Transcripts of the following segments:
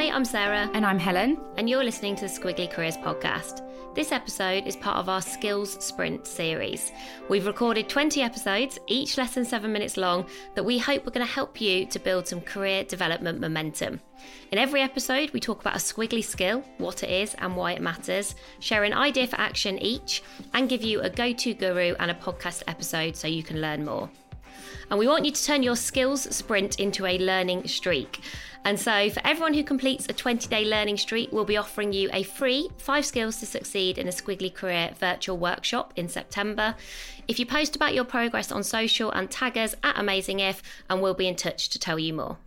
Hi, I'm Sarah, And I'm Helen. and you're listening to the Squiggly Careers podcast. This episode is part of our Skills Sprint series. We've recorded 20 episodes, each less than seven minutes long, that we hope are going to help you to build some career development momentum. In every episode, we talk about a squiggly skill, what it is, and why it matters, share an idea for action each, and give you a go to guru and a podcast episode so you can learn more. And we want you to turn your skills sprint into a learning streak. And so, for everyone who completes a 20 day learning streak, we'll be offering you a free five skills to succeed in a squiggly career virtual workshop in September. If you post about your progress on social and tag us at Amazing If, and we'll be in touch to tell you more.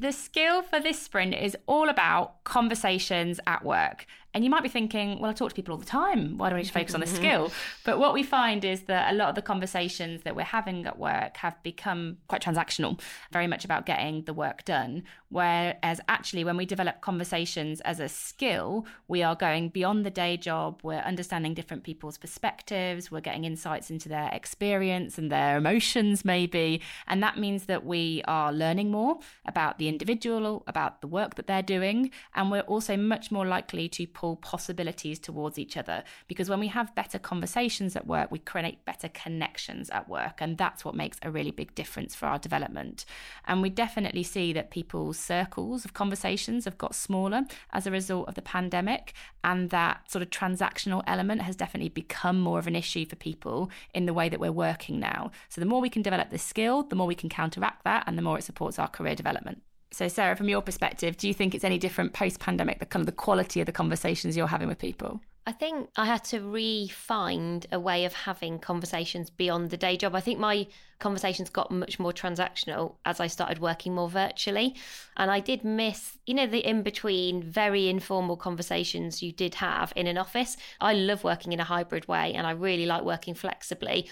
The skill for this sprint is all about conversations at work. And you might be thinking, well, I talk to people all the time. Why do I need to focus on the mm-hmm. skill? But what we find is that a lot of the conversations that we're having at work have become quite transactional, very much about getting the work done. Whereas actually, when we develop conversations as a skill, we are going beyond the day job. We're understanding different people's perspectives. We're getting insights into their experience and their emotions, maybe. And that means that we are learning more about the individual, about the work that they're doing. And we're also much more likely to pull possibilities towards each other. Because when we have better conversations at work, we create better connections at work. And that's what makes a really big difference for our development. And we definitely see that people's circles of conversations have got smaller as a result of the pandemic. And that sort of transactional element has definitely become more of an issue for people in the way that we're working now. So the more we can develop this skill, the more we can counteract that, and the more it supports our career development. So, Sarah, from your perspective, do you think it's any different post pandemic, the kind of the quality of the conversations you're having with people? I think I had to re-find a way of having conversations beyond the day job. I think my conversations got much more transactional as I started working more virtually. And I did miss, you know, the in between, very informal conversations you did have in an office. I love working in a hybrid way and I really like working flexibly.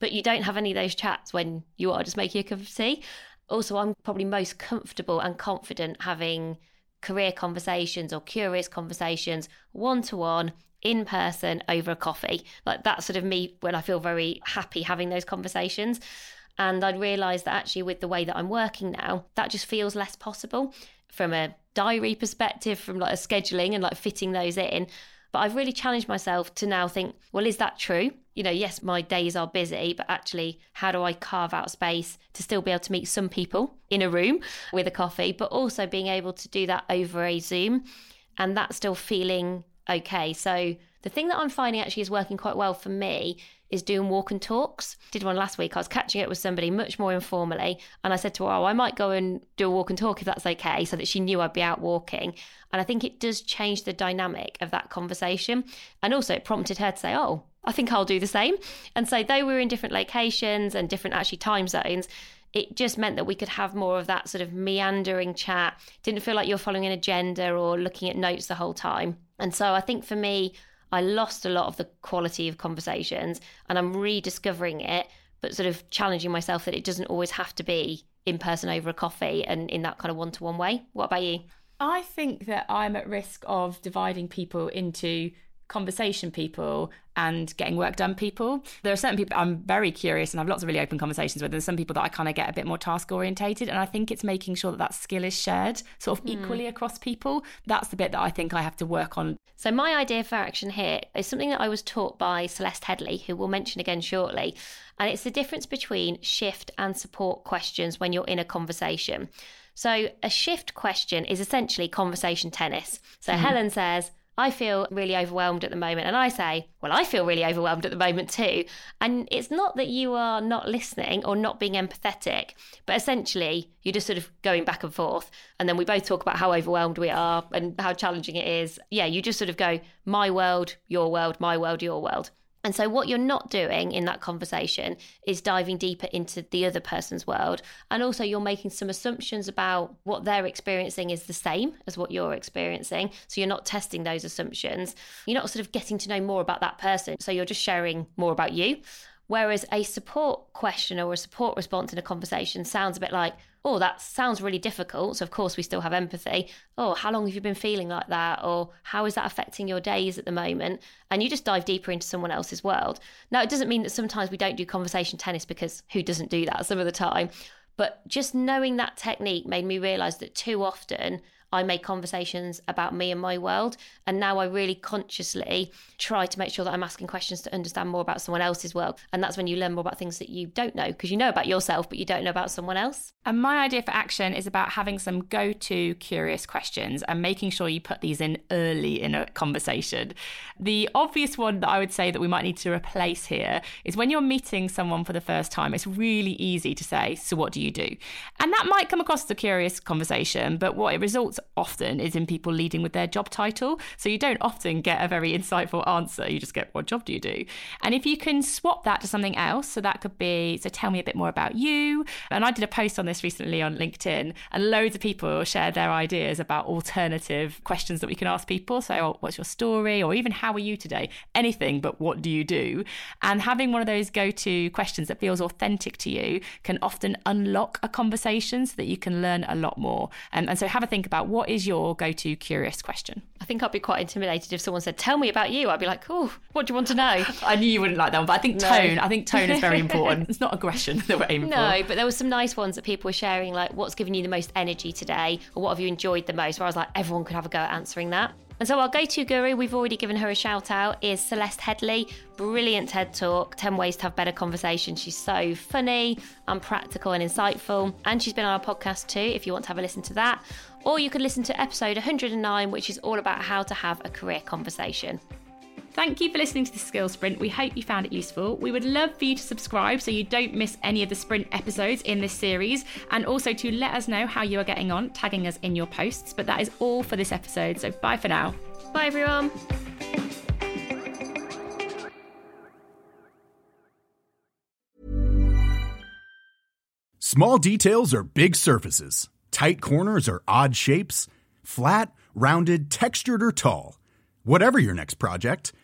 But you don't have any of those chats when you are just making a cup of tea. Also, I'm probably most comfortable and confident having career conversations or curious conversations one to one in person over a coffee. Like that's sort of me when I feel very happy having those conversations. And I'd realised that actually, with the way that I'm working now, that just feels less possible from a diary perspective, from like a scheduling and like fitting those in. But I've really challenged myself to now think, well, is that true? You know, yes, my days are busy, but actually, how do I carve out space to still be able to meet some people in a room with a coffee, but also being able to do that over a Zoom and that still feeling okay? So, the thing that I'm finding actually is working quite well for me is doing walk and talks. Did one last week. I was catching up with somebody much more informally, and I said to her, "Oh, I might go and do a walk and talk if that's okay," so that she knew I'd be out walking. And I think it does change the dynamic of that conversation, and also it prompted her to say, "Oh, I think I'll do the same." And so, though we were in different locations and different actually time zones. It just meant that we could have more of that sort of meandering chat. Didn't feel like you're following an agenda or looking at notes the whole time. And so I think for me, I lost a lot of the quality of conversations and I'm rediscovering it, but sort of challenging myself that it doesn't always have to be in person over a coffee and in that kind of one to one way. What about you? I think that I'm at risk of dividing people into conversation people and getting work done people. There are certain people I'm very curious and I have lots of really open conversations with. There's some people that I kind of get a bit more task orientated. And I think it's making sure that that skill is shared sort of mm. equally across people. That's the bit that I think I have to work on. So, my idea for action here is something that I was taught by Celeste Headlee, who we'll mention again shortly. And it's the difference between shift and support questions when you're in a conversation. So, a shift question is essentially conversation tennis. So, mm. Helen says, I feel really overwhelmed at the moment. And I say, Well, I feel really overwhelmed at the moment too. And it's not that you are not listening or not being empathetic, but essentially you're just sort of going back and forth. And then we both talk about how overwhelmed we are and how challenging it is. Yeah, you just sort of go, My world, your world, my world, your world. And so, what you're not doing in that conversation is diving deeper into the other person's world. And also, you're making some assumptions about what they're experiencing is the same as what you're experiencing. So, you're not testing those assumptions. You're not sort of getting to know more about that person. So, you're just sharing more about you. Whereas a support question or a support response in a conversation sounds a bit like, oh, that sounds really difficult. So, of course, we still have empathy. Oh, how long have you been feeling like that? Or how is that affecting your days at the moment? And you just dive deeper into someone else's world. Now, it doesn't mean that sometimes we don't do conversation tennis because who doesn't do that some of the time? But just knowing that technique made me realize that too often I make conversations about me and my world. And now I really consciously try to make sure that I'm asking questions to understand more about someone else's world. And that's when you learn more about things that you don't know because you know about yourself, but you don't know about someone else. And my idea for action is about having some go to curious questions and making sure you put these in early in a conversation. The obvious one that I would say that we might need to replace here is when you're meeting someone for the first time, it's really easy to say, So, what do you do? And that might come across as a curious conversation, but what it results often is in people leading with their job title. So you don't often get a very insightful answer. You just get, what job do you do? And if you can swap that to something else, so that could be, so tell me a bit more about you. And I did a post on this recently on LinkedIn, and loads of people shared their ideas about alternative questions that we can ask people. So, oh, what's your story? Or even, how are you today? Anything but what do you do? And having one of those go to questions that feels authentic to you can often unlock a conversation so that you can learn a lot more. And, and so, have a think about what is your go to curious question? I think I'd be quite intimidated if someone said, Tell me about you. I'd be like, Oh, what do you want to know? I knew you wouldn't like that one, but I think no. tone, I think tone is very important. it's not aggression that we're aiming no, for. No, but there were some nice ones that people were sharing, like, What's given you the most energy today? Or what have you enjoyed the most? Where I was like, Everyone could have a go at answering that. And so our go-to guru, we've already given her a shout out, is Celeste Headlee. Brilliant TED Talk, 10 ways to have better conversation. She's so funny and practical and insightful. And she's been on our podcast too, if you want to have a listen to that. Or you could listen to episode 109, which is all about how to have a career conversation. Thank you for listening to the Skill Sprint. We hope you found it useful. We would love for you to subscribe so you don't miss any of the Sprint episodes in this series, and also to let us know how you are getting on, tagging us in your posts. But that is all for this episode, so bye for now. Bye, everyone. Small details are big surfaces, tight corners are odd shapes, flat, rounded, textured, or tall. Whatever your next project,